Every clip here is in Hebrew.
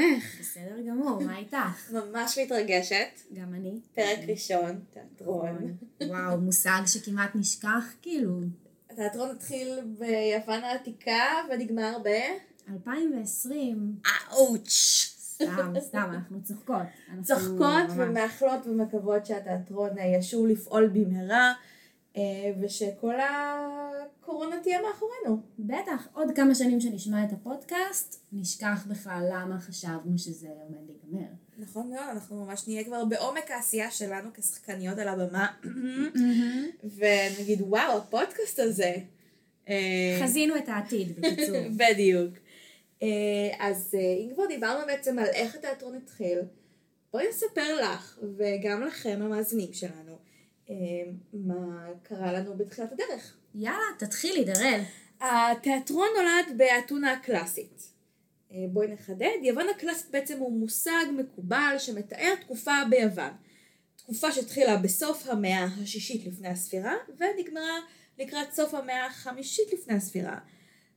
שלומך? בסדר גמור, מה איתך? ממש מתרגשת. גם אני. פרק ראשון, תיאטרון. וואו, מושג שכמעט נשכח, כאילו. התיאטרון התחיל ביוון העתיקה ונגמר ב... 2020. אאוץ'. סתם, סתם, אנחנו צוחקות. צוחקות ומאחלות ומקוות שהתיאטרון ישוב לפעול במהרה אה, ושכל הקורונה תהיה מאחורינו. בטח, עוד כמה שנים שנשמע את הפודקאסט, נשכח בכלל למה חשבנו שזה עומד להיגמר. נכון מאוד, אנחנו ממש נהיה כבר בעומק העשייה שלנו כשחקניות על הבמה ונגיד וואו הפודקאסט הזה. אה, חזינו את העתיד, בקיצור. בדיוק. אה, אז אה, אם כבר דיברנו בעצם על איך התיאטרון התחיל, בואי נספר לך וגם לכם המאזינים שלנו אה, מה קרה לנו בתחילת הדרך. יאללה, תתחילי, דראל. התיאטרון נולד באתונה הקלאסית. אה, בואי נחדד, יוון הקלאסית בעצם הוא מושג מקובל שמתאר תקופה ביוון. תקופה שהתחילה בסוף המאה השישית לפני הספירה ונגמרה לקראת סוף המאה החמישית לפני הספירה.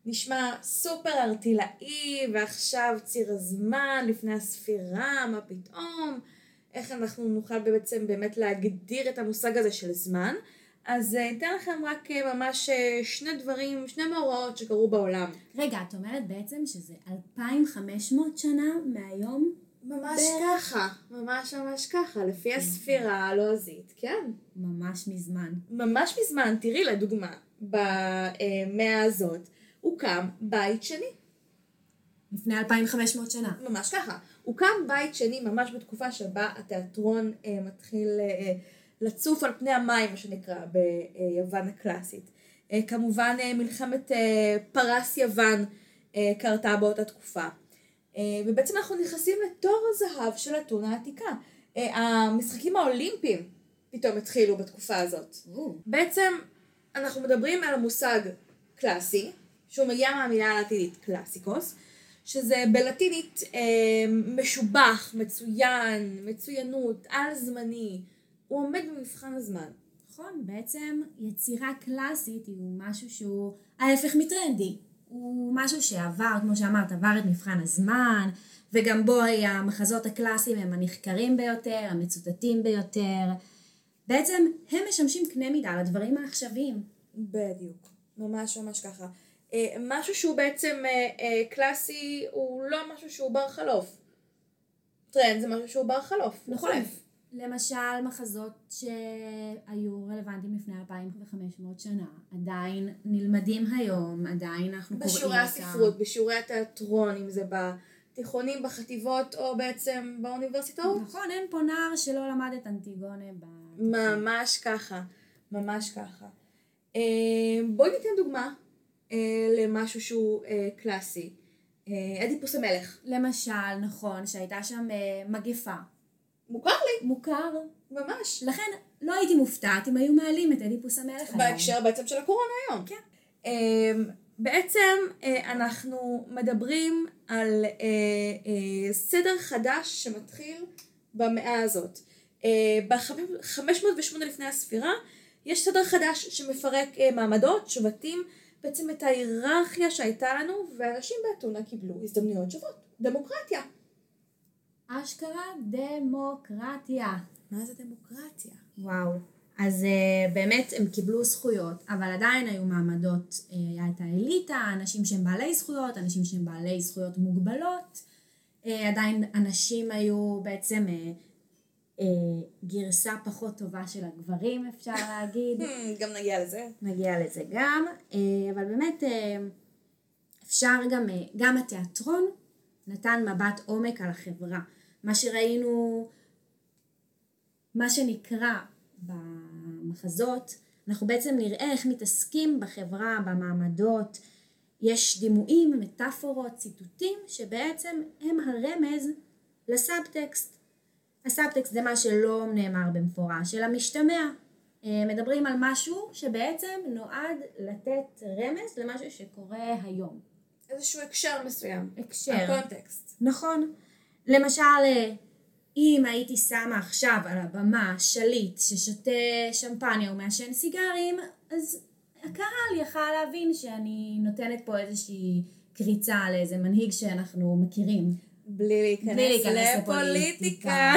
נשמע סופר ארטילאי ועכשיו ציר הזמן לפני הספירה, מה פתאום? איך אנחנו נוכל בעצם באמת להגדיר את המושג הזה של זמן? אז אה, אתן לכם רק אה, ממש אה, שני דברים, שני מאורעות שקרו בעולם. רגע, את אומרת בעצם שזה 2,500 שנה מהיום? ממש בערך. ככה, ממש ממש ככה, לפי הספירה הלועזית, כן. ממש מזמן. ממש מזמן, תראי לדוגמה, במאה הזאת הוקם בית שני, לפני 2,500 שנה. ממש ככה. הוקם בית שני ממש בתקופה שבה התיאטרון אה, מתחיל אה, לצוף על פני המים, מה שנקרא, ביוון הקלאסית. אה, כמובן אה, מלחמת אה, פרס יוון קרתה באותה תקופה. ובעצם אנחנו נכנסים לתור הזהב של אתונה העתיקה. המשחקים האולימפיים פתאום התחילו בתקופה הזאת. או, בעצם אנחנו מדברים על המושג קלאסי, שהוא מגיע מהמילה הלטינית קלאסיקוס, שזה בלטינית משובח, מצוין, מצוינות, על זמני, הוא עומד במבחן הזמן. נכון, בעצם יצירה קלאסית היא משהו שהוא ההפך מטרנדי. הוא משהו שעבר, כמו שאמרת, עבר את מבחן הזמן, וגם בו המחזות הקלאסיים הם הנחקרים ביותר, המצוטטים ביותר. בעצם הם משמשים קנה מידה לדברים העכשוויים. בדיוק, ממש ממש ככה. אה, משהו שהוא בעצם אה, אה, קלאסי הוא לא משהו שהוא בר חלוף. טרנד זה משהו שהוא בר חלוף, נכון. למשל מחזות שהיו רלוונטיים לפני 2,500 שנה, עדיין נלמדים היום, עדיין אנחנו קוראים בשיעורי אותם. הספרות, בשיעורי התיאטרון, אם זה בתיכונים, בחטיבות או בעצם באוניברסיטאות. נכון, אין פה נער שלא למד את אנטיגונה ב... ממש ככה, ממש ככה. אה, בואי ניתן דוגמה אה, למשהו שהוא אה, קלאסי. אדיפוס המלך. למשל, נכון, שהייתה שם מגפה. מוכר לי, מוכר. ממש. לכן לא הייתי מופתעת אם היו מעלים את אדיפוס המלך היום. בהקשר בעצם של הקורונה היום. כן. אה, בעצם אה, אנחנו מדברים על אה, אה, סדר חדש שמתחיל במאה הזאת. ב-508 לפני הספירה יש סדר חדש שמפרק מעמדות, שבטים, בעצם את ההיררכיה שהייתה לנו, ואנשים באתונה קיבלו הזדמנויות שוות. דמוקרטיה. אשכרה דמוקרטיה. מה זה דמוקרטיה? וואו. אז uh, באמת הם קיבלו זכויות, אבל עדיין היו מעמדות, uh, היה את האליטה, אנשים שהם בעלי זכויות, אנשים שהם בעלי זכויות מוגבלות, uh, עדיין אנשים היו בעצם uh, uh, גרסה פחות טובה של הגברים אפשר להגיד, גם נגיע לזה. נגיע לזה גם, uh, אבל באמת uh, אפשר גם, uh, גם התיאטרון נתן מבט עומק על החברה, מה שראינו, מה שנקרא במחזות, אנחנו בעצם נראה איך מתעסקים בחברה, במעמדות, יש דימויים, מטאפורות, ציטוטים, שבעצם הם הרמז לסאבטקסט. הסאבטקסט זה מה שלא נאמר במפורש, אלא משתמע. אה, מדברים על משהו שבעצם נועד לתת רמז למשהו שקורה היום. איזשהו הקשר מסוים. הקשר. הקונטקסט. נכון. למשל, אה, אם הייתי שמה עכשיו על הבמה שליט ששותה שמפניה או מעשן סיגרים, אז הקהל יכל להבין שאני נותנת פה איזושהי קריצה על איזה מנהיג שאנחנו מכירים. בלי להיכנס, בלי להיכנס לפוליטיקה.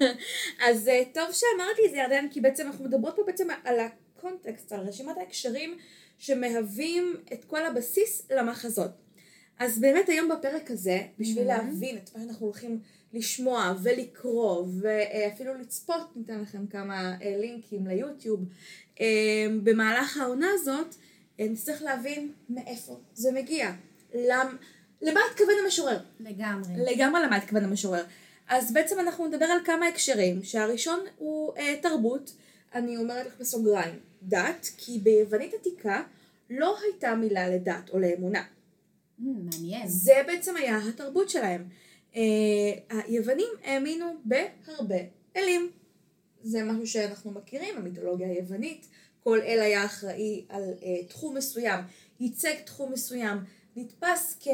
אז אה, טוב שאמרתי את זה ירדן, כי בעצם אנחנו מדברות פה בעצם על הקונטקסט, על רשימת ההקשרים שמהווים את כל הבסיס למחזות. אז באמת היום בפרק הזה, בשביל Mhm. להבין את מה שאנחנו הולכים לשמוע ולקרוא ואפילו לצפות, ניתן לכם כמה אה, לינקים ליוטיוב, אה, במהלך העונה הזאת, אה, נצטרך להבין מאיפה זה מגיע. למ... למה התכוון המשורר? לגמרי. לגמרי למה התכוון המשורר. אז בעצם אנחנו נדבר על כמה הקשרים, שהראשון הוא אה, תרבות, אני אומרת לך בסוגריים, דת, כי ביוונית עתיקה לא הייתה מילה לדת או לאמונה. מעניין. זה בעצם היה התרבות שלהם. אה, היוונים האמינו בהרבה אלים. זה משהו שאנחנו מכירים, המיתולוגיה היוונית. כל אל היה אחראי על אה, תחום מסוים, ייצג תחום מסוים, נתפס כ-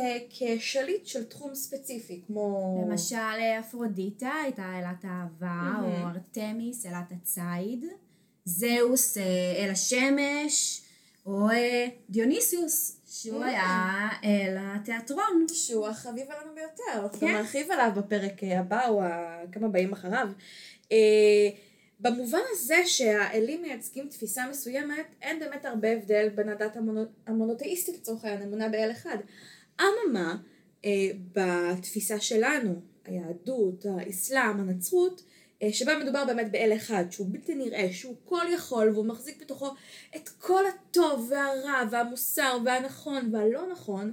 כשליט של תחום ספציפי, כמו... למשל אפרודיטה הייתה אלת האהבה, Mhm. או ארתמיס אלת הציד, זהוס אה, אל השמש, או אה, דיוניסיוס, שהוא Mhm. היה אל התיאטרון. שהוא החביב עלינו ביותר, אנחנו כן. גם נרחיב עליו בפרק אה, הבא או כמה באים אחריו. אה, במובן הזה שהאלים מייצגים תפיסה מסוימת, אין באמת הרבה הבדל בין הדת המונו, המונותאיסטית לצורך העניין, אמונה באל אחד. אממה, אה, בתפיסה שלנו, היהדות, האסלאם, הנצרות, אה, שבה מדובר באמת באל אחד, שהוא בלתי נראה, שהוא כל יכול והוא מחזיק בתוכו את כל הטוב והרע והמוסר והנכון והלא נכון,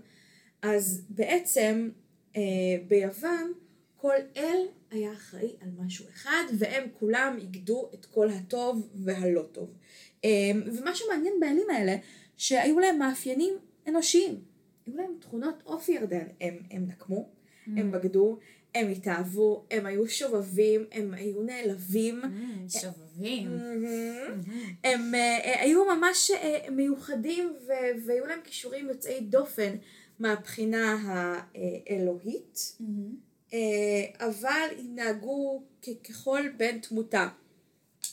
אז בעצם אה, ביוון כל אל היה אחראי על משהו אחד והם כולם איגדו את כל הטוב והלא טוב. אה, ומה שמעניין באלים האלה שהיו להם מאפיינים אנושיים. היו להם תכונות אופי ירדן, הם, הם נקמו, הם בגדו, הם התאהבו, הם היו שובבים, הם היו נעלבים. Mm, שובבים. מהמם. הם אה, היו ממש אה, מיוחדים והיו להם כישורים יוצאי דופן מהבחינה האלוהית, Mhm. אה, אבל התנהגו ככל בן תמותה.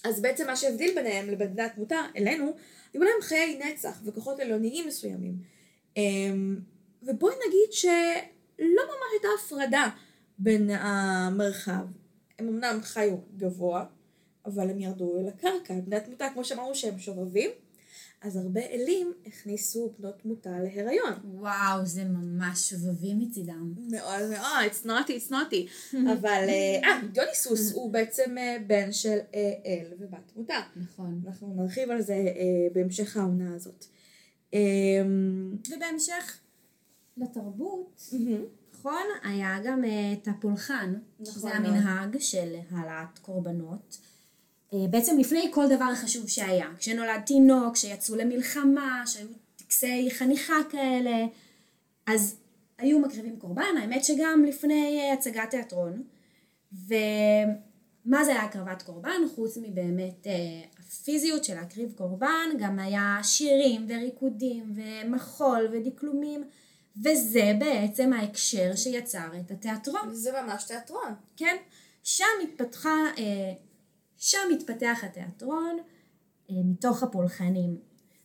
אז בעצם מה שהבדיל ביניהם לבין בני התמותה, אלינו, היו להם חיי נצח וכוחות עליוניים מסוימים. אה, ובואי נגיד שלא ממש הייתה הפרדה בין המרחב. הם אמנם חיו גבוה, אבל הם ירדו אל הקרקע. בני התמותה, כמו שאמרנו שהם שובבים, אז הרבה אלים הכניסו בנות תמותה להיריון. וואו, זה ממש שובבים מצידם. מאוד מאוד, it's naughty, it's naughty. אבל, אה, דיוניסוס הוא בעצם אה, בן של אה, אל ובת תמותה. נכון. אנחנו נרחיב על זה אה, בהמשך העונה הזאת. אה, ובהמשך לתרבות. נכון, היה גם אה, את הפולחן, נכון שזה מאוד. המנהג של העלאת קורבנות. אה, בעצם לפני כל דבר חשוב שהיה, כשנולד תינוק, כשיצאו למלחמה, שהיו טקסי חניכה כאלה, אז היו מקריבים קורבן, האמת שגם לפני אה, הצגת תיאטרון. ומה זה היה הקרבת קורבן? חוץ מבאמת אה, הפיזיות של להקריב קורבן, גם היה שירים וריקודים ומחול ודקלומים, וזה בעצם ההקשר שיצר את התיאטרון. זה ממש תיאטרון. כן? שם התפתחה, אה, שם התפתח התיאטרון אה, מתוך הפולחנים.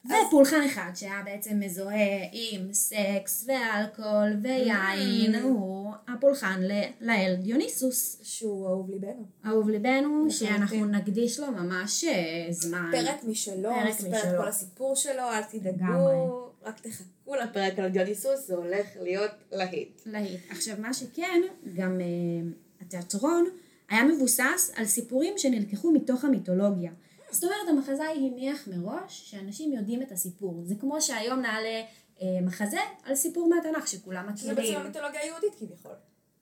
ופולחן אחד שהיה בעצם מזוהה עם סקס ואלכוהול ויין, Mm. הוא הפולחן ל- לאל דיוניסוס. שהוא אהוב ליבנו. אהוב ליבנו, לחלוטין. שאנחנו נקדיש לו ממש אה, זמן. פרק משלו, פרק מספר את. כל הסיפור שלו, אל תדאגו. רק תחכו לפרק על דיוניסוס, זה הולך להיות להיט. להיט. עכשיו מה שכן, גם uh, התיאטרון היה מבוסס על סיפורים שנלקחו מתוך המיתולוגיה. זאת אומרת, המחזאי הניח מראש שאנשים יודעים את הסיפור. זה כמו שהיום נעלה uh, מחזה על סיפור מהתנ"ך שכולם זה בעצם מכירים. המיתולוגיה היהודית כביכול.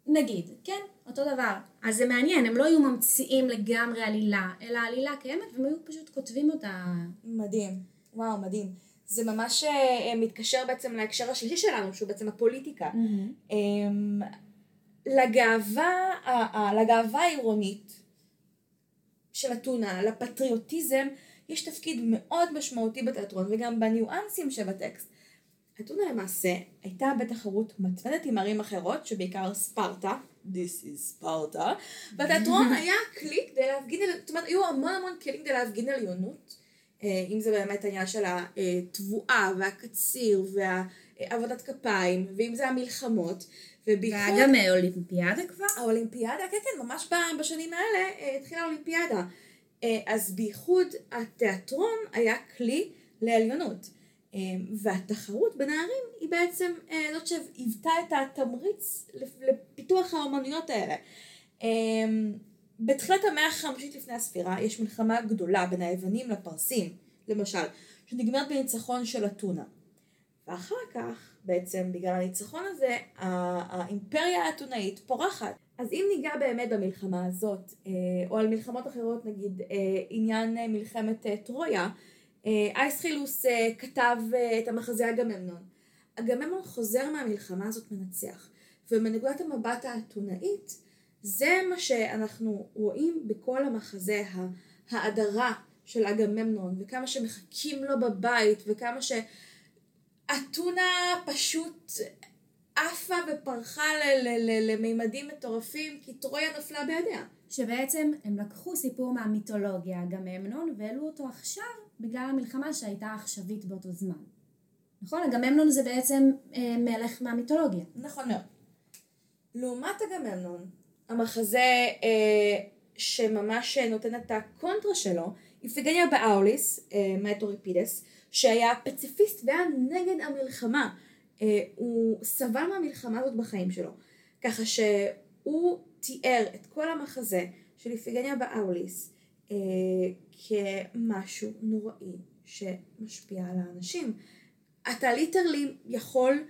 נגיד, כן, אותו דבר. אז זה מעניין, הם לא היו ממציאים לגמרי עלילה, אלא העלילה קיימת והם היו פשוט כותבים אותה. מדהים, וואו, מדהים. זה ממש אה, מתקשר בעצם להקשר השלישי שלנו, שהוא בעצם הפוליטיקה. אמ, לגאווה, לגאווה העירונית של אתונה, לפטריוטיזם, יש תפקיד מאוד משמעותי בתיאטרון וגם בניואנסים שבטקסט. אתונה למעשה הייתה בתחרות מתמדת עם ערים אחרות, שבעיקר ספרטה, This is ספרטה, והתיאטרון היה כלי כדי להפגין, זאת אומרת, היו המון המון כלים כדי להפגין עליונות, אם זה באמת העניין של התבואה והקציר אה, עבודת כפיים, ואם זה המלחמות, ובייחוד... והיה גם אה, אולימפיאדה כבר? האולימפיאדה, כן, כן, ממש בשנים האלה אה, התחילה האולימפיאדה. אה, אז בייחוד התיאטרון היה כלי לעליונות. אה, והתחרות בנערים היא בעצם אה, זאת שהיוותה את התמריץ לפ- לפיתוח האומנויות האלה. בתחילת המאה החמישית לפני הספירה יש מלחמה גדולה בין היוונים לפרסים, למשל, שנגמרת בניצחון של אתונה. ואחר כך, בעצם בגלל הניצחון הזה, האימפריה האתונאית פורחת. אז אם ניגע באמת במלחמה הזאת, אה, או על מלחמות אחרות, נגיד אה, עניין אה, מלחמת טרויה, אייסחילוס כתב את המחזה אגממנון. אגממנון חוזר מהמלחמה הזאת מנצח, ומנקודת המבט האתונאית, זה מה שאנחנו רואים בכל המחזה, ההדרה של אגממנון, וכמה שמחכים לו בבית, וכמה שאתונה פשוט עפה ופרחה למימדים מטורפים, כי טרויה נפלה בידיה. שבעצם הם לקחו סיפור מהמיתולוגיה, אגממנון, והעלו אותו עכשיו בגלל המלחמה שהייתה עכשווית באותו זמן. נכון? אגממנון זה בעצם אה, מלך מהמיתולוגיה. נכון מאוד. לעומת אגממנון, המחזה אה, שממש נותן את הקונטרה שלו, איפיגניה באוליס, אה, מאת שהיה פציפיסט והיה נגד המלחמה. אה, הוא סבל מהמלחמה הזאת בחיים שלו. ככה שהוא תיאר את כל המחזה של איפיגניה באוליס אה, כמשהו נוראי שמשפיע על האנשים. אתה ליטרלי יכול,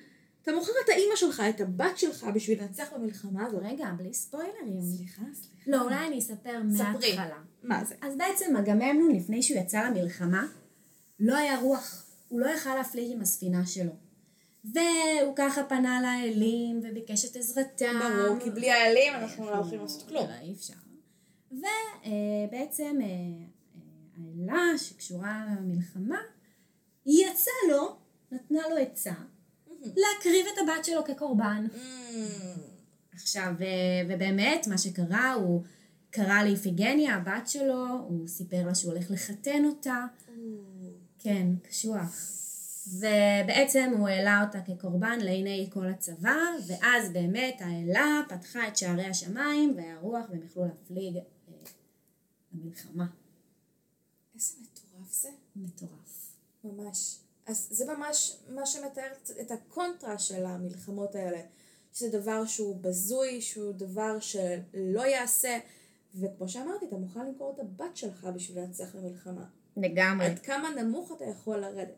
אתה מוכר את האימא שלך, את הבת שלך, בשביל לנצח במלחמה הזאת. רגע, בלי ספוילרים. סליחה, סליחה. לא, אולי אני אספר. מההתחלה. מה זה? אז בעצם אגממנון, לפני שהוא יצא למלחמה, לא היה רוח. הוא לא יכל להפליג עם הספינה שלו. והוא ככה פנה לאלים וביקש את עזרתם. ברור, כי בלי האלים אנחנו לא יכולים לעשות כלום. אי אפשר. ובעצם האלה שקשורה למלחמה, היא יצאה לו, נתנה לו עצה, להקריב את הבת שלו כקורבן. עכשיו, אה, ובאמת, מה שקרה, הוא קרא לאיפיגניה, הבת שלו, הוא סיפר לה שהוא הולך לחתן אותה. כן, קשוח. ובעצם הוא העלה אותה כקורבן לעיני כל הצבא, ואז באמת האלה פתחה את שערי השמיים והרוח והם יכלו להפליג אה, למלחמה. איזה מטורף זה. מטורף. ממש. אז זה ממש מה שמתאר את הקונטרה של המלחמות האלה. שזה דבר שהוא בזוי, שהוא דבר שלא ייעשה, וכמו שאמרתי, אתה מוכן למכור את הבת שלך בשביל לנצח במלחמה. לגמרי. עד כמה נמוך אתה יכול לרדת.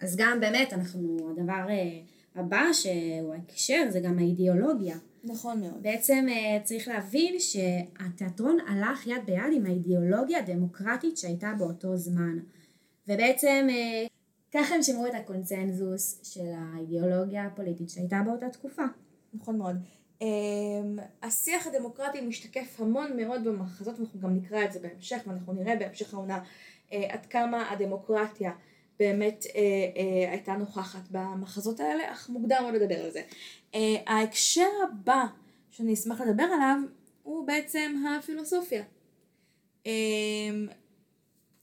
אז גם באמת, אנחנו, הדבר אה, הבא שהוא ההקשר זה גם האידיאולוגיה. נכון מאוד. בעצם אה, צריך להבין שהתיאטרון הלך יד ביד עם האידיאולוגיה הדמוקרטית שהייתה באותו זמן. ובעצם אה, ככה הם שמרו את הקונצנזוס של האידיאולוגיה הפוליטית שהייתה באותה תקופה. נכון מאוד. Um, השיח הדמוקרטי משתקף המון מאוד במחזות, ואנחנו גם נקרא את זה בהמשך, ואנחנו נראה בהמשך העונה uh, עד כמה הדמוקרטיה באמת uh, uh, הייתה נוכחת במחזות האלה, אך מוקדם מאוד לדבר על זה. Uh, ההקשר הבא שאני אשמח לדבר עליו הוא בעצם הפילוסופיה. Um,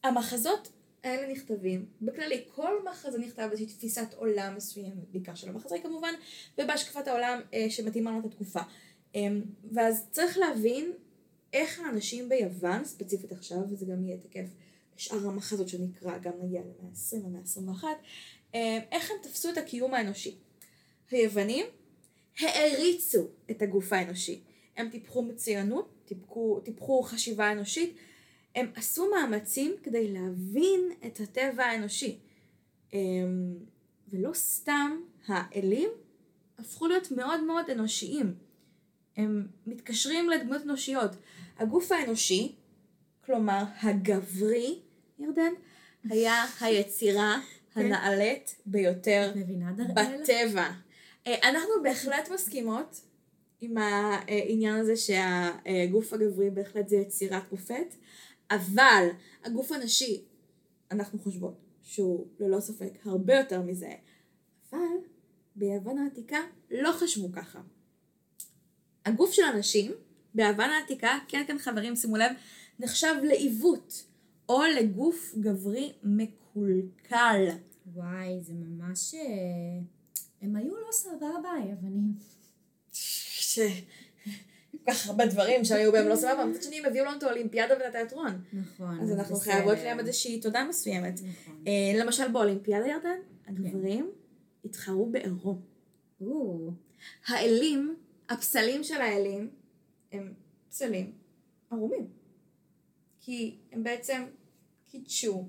המחזות האלה נכתבים, בכללי כל מחזה נכתב באיזושהי תפיסת עולם מסוימת, בעיקר של המחזה כמובן, ובהשקפת העולם אה, שמתאימה לנו את התקופה. אה, ואז צריך להבין איך האנשים ביוון, ספציפית עכשיו, וזה גם יהיה תקף לשאר המחזות שנקרא, גם נגיע למאה ה-20 ומאה ה-21, אה, איך הם תפסו את הקיום האנושי. היוונים העריצו את הגוף האנושי. הם טיפחו מצוינות, טיפחו, טיפחו חשיבה אנושית, הם עשו מאמצים כדי להבין את הטבע האנושי. אמ, ולא סתם האלים הפכו להיות מאוד מאוד אנושיים. הם מתקשרים לדמות אנושיות. הגוף האנושי, כלומר הגברי, ירדן, היה היצירה הנעלית ביותר? בטבע. אה, אנחנו בהחלט מסכימות עם העניין הזה שהגוף הגברי בהחלט זה יצירת מופת. אבל הגוף הנשי, אנחנו חושבות שהוא ללא ספק הרבה יותר מזה, אבל ביוון העתיקה לא חשבו ככה. הגוף של הנשים ביוון העתיקה, כן כן חברים שימו לב, נחשב לעיוות או לגוף גברי מקולקל. וואי, זה ממש... אה, הם היו לא סבבה, היוונים. כל כך הרבה דברים שהיו בהם לא סבבה, מצד שני הם הביאו לנו את האולימפיאדה ואת התיאטרון. נכון. אז אנחנו בסדר. חייבות להם איזושהי תודה מסוימת. נכון. אה, למשל באולימפיאדה ירדן, הגברים התחרו בעירום. האלים, הפסלים של האלים, הם פסלים ערומים. כי הם בעצם קידשו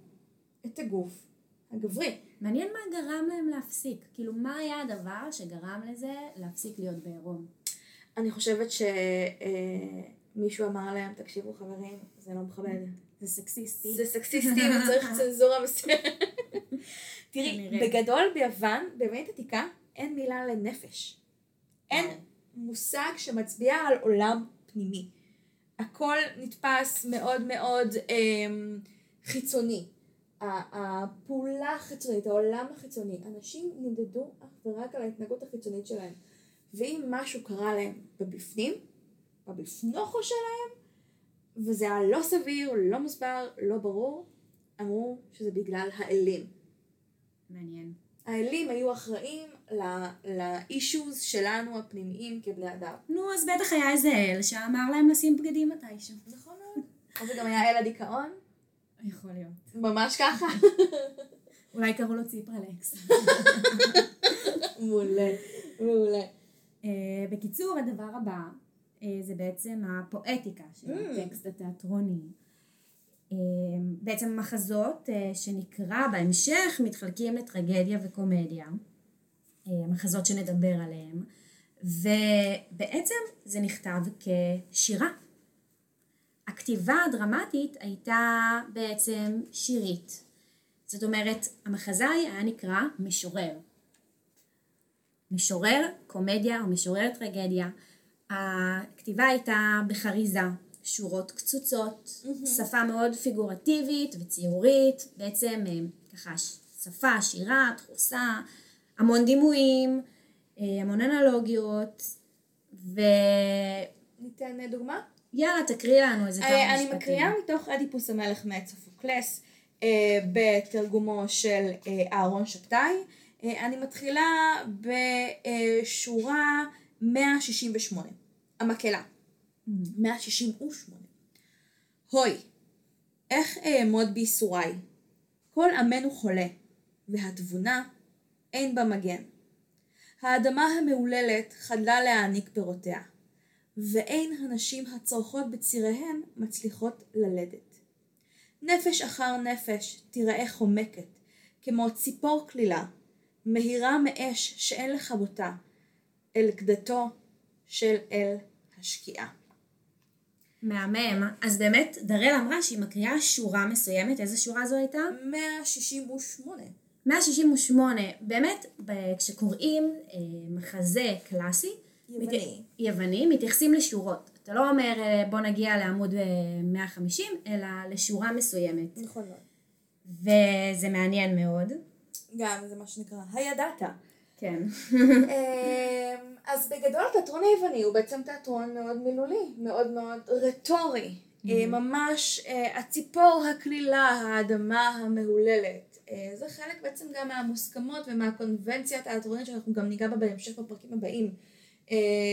את הגוף הגברי. מעניין מה גרם להם להפסיק. כאילו, מה היה הדבר שגרם לזה להפסיק להיות בעירום? אני חושבת שמישהו אמר להם, תקשיבו חברים, זה לא מכבד. זה סקסיסטי. זה סקסיסטי וצריך צנזורה מסוימת. תראי. בגדול ביוון, בימית עתיקה, אין מילה לנפש. אין. מושג שמצביע על עולם פנימי. הכל נתפס מאוד מאוד אמ, חיצוני. הפעולה החיצונית, העולם החיצוני, אנשים נמדדו אך ורק על ההתנהגות החיצונית שלהם. ואם משהו קרה להם בבפנים, בבפנוכו שלהם, וזה היה לא סביר, לא מוסבר, לא ברור, אמרו שזה בגלל האלים. מעניין. האלים היו אחראים לאישוז שלנו הפנימיים כבני אדם. נו, אז בטח היה איזה אל שאמר להם לשים בגדים מתישהו. נכון מאוד. אז זה גם היה אל הדיכאון, יכול להיות. ממש ככה. אולי קראו לו ציפרלקס. מעולה, מעולה. אה, בקיצור, הדבר הבא אה, זה בעצם הפואטיקה של Mm. הטקסט התיאטרוני. אה, בעצם מחזות אה, שנקרא בהמשך מתחלקים לטרגדיה וקומדיה. אה, מחזות שנדבר עליהם. ובעצם זה נכתב כשירה. הכתיבה הדרמטית הייתה בעצם שירית. זאת אומרת, המחזאי היה נקרא משורר. משורר קומדיה או משורר טרגדיה. הכתיבה הייתה בחריזה, שורות קצוצות, שפה מאוד פיגורטיבית וציורית, בעצם אה, ככה שפה, שירה, תחוסה, המון דימויים, אה, המון אנלוגיות, ויאללה, ניתן אה, דוגמה? תקריא לנו איזה כמה משפטים. אני מקריאה מתוך אדיפוס המלך מאת סופוקלס בתרגומו של אה, אהרון שבתאי. אה, אני מתחילה בשורה 168, המקהלה. 168. הוי, איך אעמוד בייסוריי? כל עמנו חולה, והתבונה אין בה מגן. האדמה המהוללת חדלה להעניק פירותיה, ואין הנשים הצורכות בציריהן מצליחות ללדת. נפש אחר נפש תיראה חומקת, כמו ציפור כלילה, מהירה מאש שאין לכבותה, אל גדתו של אל השקיעה. מהמם. אז באמת, דרל אמרה שהיא מקריאה שורה מסוימת, איזה שורה זו הייתה? 168. 168. באמת, כשקוראים אה, מחזה קלאסי, יווני. מת- יווני, מתייחסים לשורות. אתה לא אומר אה, בוא נגיע לעמוד אה, 150, אלא לשורה מסוימת. נכון מאוד. וזה מעניין מאוד. גם זה מה שנקרא הידעת. כן. אמ, אז בגדול התיאטרון היווני הוא בעצם תיאטרון מאוד מילולי, מאוד מאוד רטורי. אה, ממש אה, הציפור הקלילה, האדמה המהוללת. אה, זה חלק בעצם גם מהמוסכמות ומהקונבנציה התיאטרונית שאנחנו גם ניגע בה בהמשך בפרקים הבאים.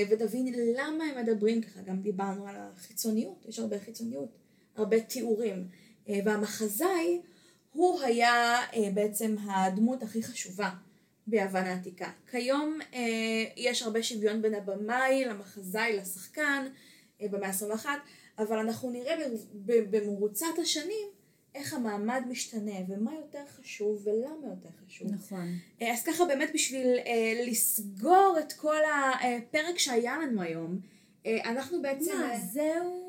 ותבין למה הם מדברים ככה, גם דיברנו על החיצוניות, יש הרבה חיצוניות, הרבה תיאורים. והמחזאי הוא היה אה, בעצם הדמות הכי חשובה ביוון העתיקה. כיום אה, יש הרבה שוויון בין הבמאי למחזאי לשחקן אה, במאה ה-21, אבל אנחנו נראה במרוצת השנים איך המעמד משתנה ומה יותר חשוב ולמה יותר חשוב. נכון. אה, אז ככה באמת בשביל אה, לסגור את כל הפרק שהיה לנו היום, אה, אנחנו בעצם... מה, אה, זהו?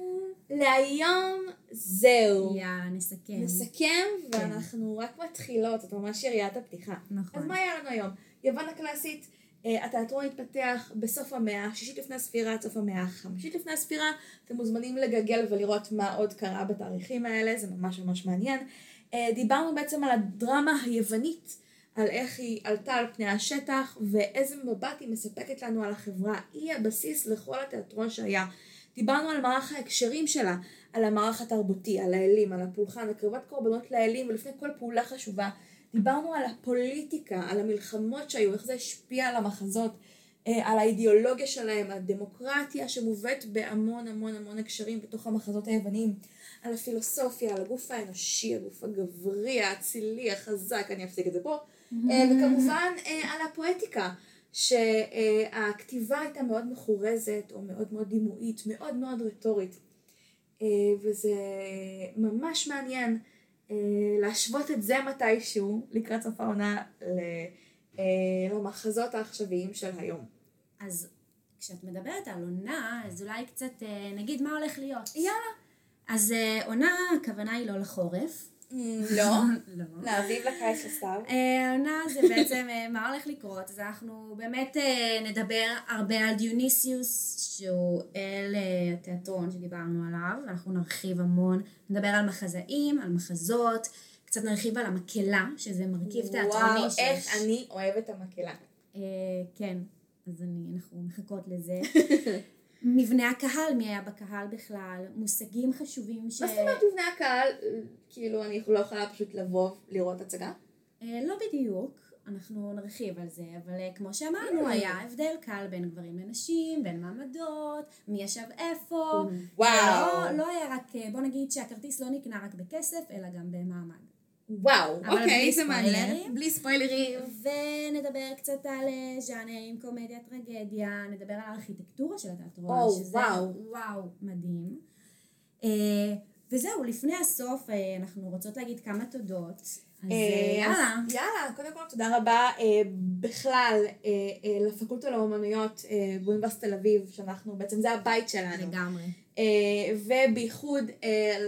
להיום זהו. יא, נסכם. נסכם, ואנחנו רק מתחילות, זאת ממש יריית הפתיחה. נכון. אז מה היה לנו היום? יוון הקלאסית, אה, התיאטרון התפתח בסוף המאה, השישית לפני הספירה עד סוף המאה החמישית לפני הספירה. אתם מוזמנים לגגל ולראות מה עוד קרה בתאריכים האלה, זה ממש ממש מעניין. אה, דיברנו בעצם על הדרמה היוונית, על איך היא עלתה על פני השטח, ואיזה מבט היא מספקת לנו על החברה. היא הבסיס לכל התיאטרון שהיה. דיברנו על מערך ההקשרים שלה, על המערך התרבותי, על האלים, על הפולחן, הקרבת קורבנות לאלים, ולפני כל פעולה חשובה דיברנו על הפוליטיקה, על המלחמות שהיו, איך זה השפיע על המחזות, אה, על האידיאולוגיה שלהם, הדמוקרטיה שמובאת בהמון המון המון הקשרים בתוך המחזות היווניים, על הפילוסופיה, על הגוף האנושי, הגוף הגברי, האצילי, החזק, אני אפסיק את זה פה, אה, וכמובן אה, על הפואטיקה, שהכתיבה הייתה מאוד מחורזת או מאוד מאוד דימויית, מאוד מאוד רטורית, וזה ממש מעניין להשוות את זה מתישהו לקראת סוף העונה למחזות העכשוויים של היום. אז כשאת מדברת על עונה, אז אולי קצת אה, נגיד מה הולך להיות. יאללה. אז אה, עונה, הכוונה היא לא לחורף. לא, לא. לאביב, לקיץ, לסתיו. אה, העונה זה בעצם מה הולך לקרות, אז אנחנו באמת נדבר הרבה על דיוניסיוס, שהוא אל התיאטרון שדיברנו עליו, ואנחנו נרחיב המון, נדבר על מחזאים, על מחזות, קצת נרחיב על המקהלה, שזה מרכיב תיאטרוני. וואו, איך אני אוהבת המקהלה. כן, אז אנחנו מחכות לזה. מבנה הקהל, מי היה בקהל בכלל, מושגים חשובים ש... מה זאת אומרת מבנה הקהל? כאילו, אני לא יכולה פשוט לבוא לראות הצגה? אה, לא בדיוק, אנחנו נרחיב על זה, אבל אה, כמו שאמרנו, אה. היה הבדל קל בין גברים לנשים, בין מעמדות, מי ישב איפה. וואו. לא, לא היה רק, בוא נגיד שהכרטיס לא נקנה רק בכסף, אלא גם במעמד. וואו, אוקיי, זה מעניין. בלי ספוילרים. ונדבר קצת על אה, ז'אנרים, קומדיה, טרגדיה, נדבר על הארכיטקטורה של התיאטרון, או, שזה וואו. וואו, מדהים. אה, וזהו, לפני הסוף אה, אנחנו רוצות להגיד כמה תודות. אז יאללה. יאללה, קודם כל תודה רבה בכלל לפקולטה לאומנויות באוניברסיטת תל אביב, שאנחנו, בעצם זה הבית שלנו. לגמרי. ובייחוד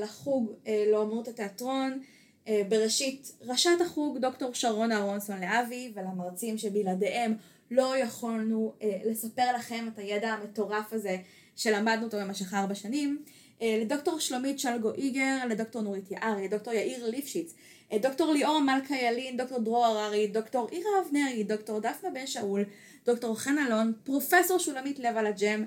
לחוג לאומנות התיאטרון. אה, בראשית ראשת החוג דוקטור שרון אהרונסון להבי ולמרצים שבלעדיהם לא יכולנו אה, לספר לכם את הידע המטורף הזה שלמדנו אותו במשך ארבע שנים. אה, לדוקטור שלומית שלגו איגר, לדוקטור נורית יערי, דוקטור יאיר ליפשיץ, דוקטור ליאור מלכה ילין, דוקטור דרור הררי, דוקטור עירה אבנרי, דוקטור דפנה בן שאול, דוקטור חן אלון, פרופסור שולמית לב על הג'ם,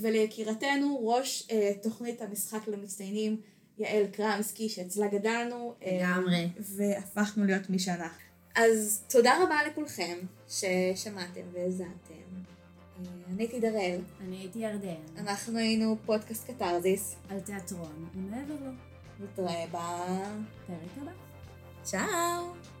וליקירתנו ראש תוכנית המשחק למצטיינים יעל קרמסקי, שאצלה גדלנו. אה, לגמרי. והפכנו להיות מי שאנחנו. אז תודה רבה לכולכם ששמעתם והאזנתם. אה, אני הייתי דראל, אני הייתי ירדן, אנחנו היינו פודקאסט קתרזיס. על תיאטרון, ומעבר לו, נתראה ב... פרק הבא. צ'או!